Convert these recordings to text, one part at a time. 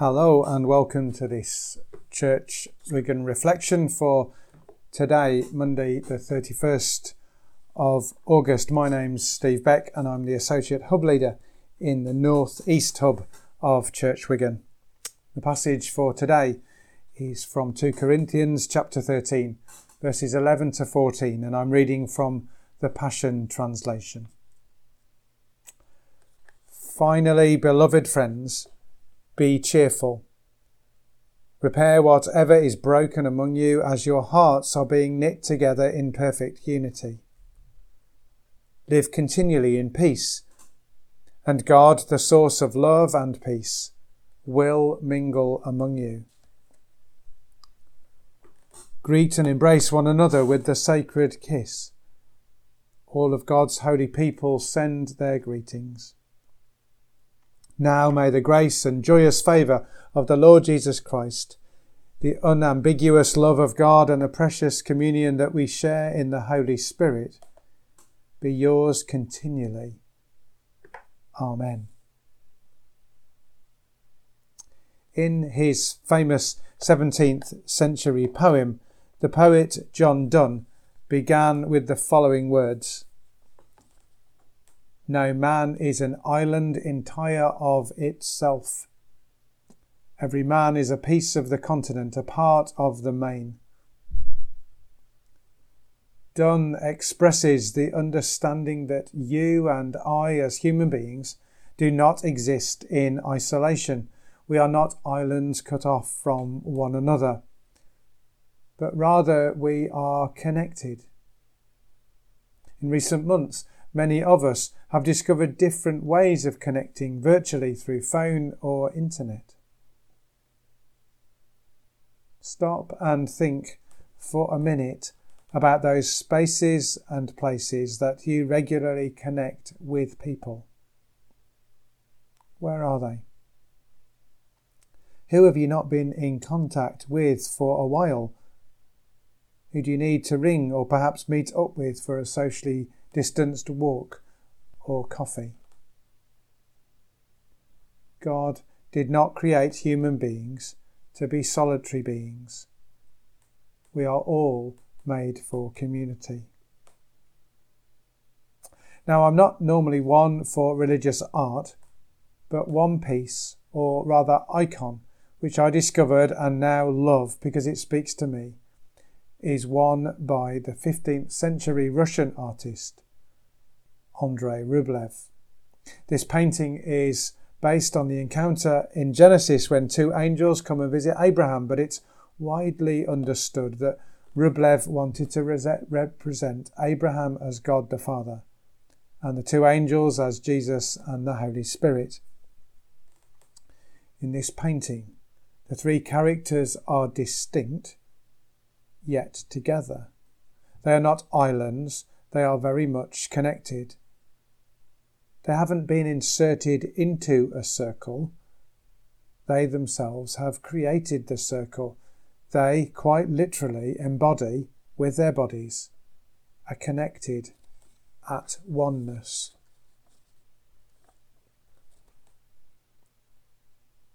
Hello and welcome to this Church Wigan reflection for today, Monday, the 31st of August. My name's Steve Beck and I'm the Associate Hub Leader in the North East Hub of Church Wigan. The passage for today is from 2 Corinthians chapter 13, verses 11 to 14, and I'm reading from the Passion Translation. Finally, beloved friends, be cheerful. Repair whatever is broken among you as your hearts are being knit together in perfect unity. Live continually in peace, and God, the source of love and peace, will mingle among you. Greet and embrace one another with the sacred kiss. All of God's holy people send their greetings. Now may the grace and joyous favour of the Lord Jesus Christ, the unambiguous love of God, and the precious communion that we share in the Holy Spirit be yours continually. Amen. In his famous 17th century poem, the poet John Donne began with the following words no man is an island entire of itself. Every man is a piece of the continent, a part of the main. Donne expresses the understanding that you and I, as human beings, do not exist in isolation. We are not islands cut off from one another, but rather we are connected. In recent months, many of us have discovered different ways of connecting virtually through phone or internet. Stop and think for a minute about those spaces and places that you regularly connect with people. Where are they? Who have you not been in contact with for a while? Who do you need to ring or perhaps meet up with for a socially distanced walk or coffee. God did not create human beings to be solitary beings. We are all made for community. Now, I'm not normally one for religious art, but one piece, or rather icon, which I discovered and now love because it speaks to me, is one by the 15th century Russian artist Andrei Rublev. This painting is based on the encounter in Genesis when two angels come and visit Abraham, but it's widely understood that Rublev wanted to represent Abraham as God the Father and the two angels as Jesus and the Holy Spirit. In this painting, the three characters are distinct, yet together. They are not islands, they are very much connected. They haven't been inserted into a circle. They themselves have created the circle. They quite literally embody with their bodies a connected at oneness.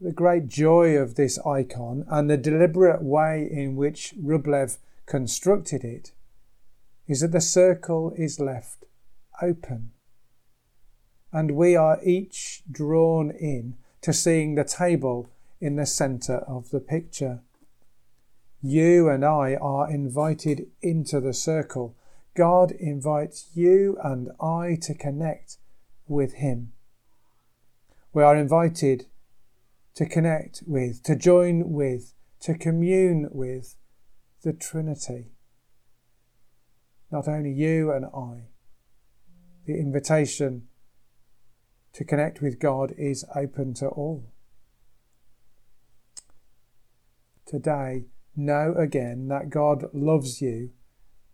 The great joy of this icon and the deliberate way in which Rublev constructed it is that the circle is left open and we are each drawn in to seeing the table in the centre of the picture. You and I are invited into the circle. God invites you and I to connect with Him. We are invited to connect with, to join with, to commune with the Trinity. Not only you and I. The invitation to connect with God is open to all. Today, know again that God loves you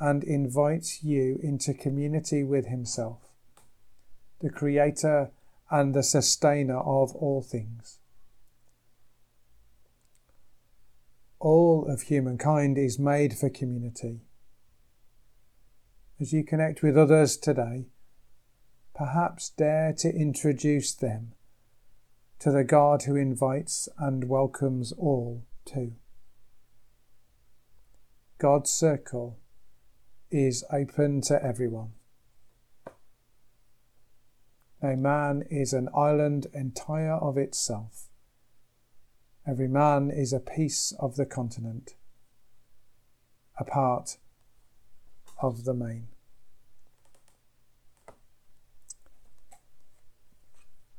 and invites you into community with Himself, the Creator and the Sustainer of all things. All of humankind is made for community. As you connect with others today, perhaps dare to introduce them to the God who invites and welcomes all too. God's circle is open to everyone. No man is an island entire of itself. Every man is a piece of the continent, a part of the main.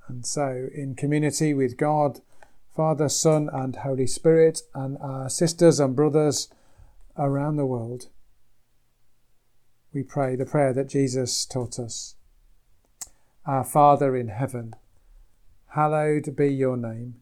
And so, in community with God, Father, Son, and Holy Spirit, and our sisters and brothers around the world, we pray the prayer that Jesus taught us. Our Father in heaven, hallowed be your name.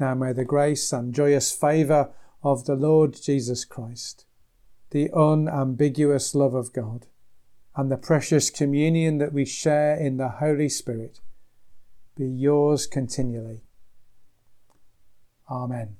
Now may the grace and joyous favour of the Lord Jesus Christ, the unambiguous love of God, and the precious communion that we share in the Holy Spirit be yours continually. Amen.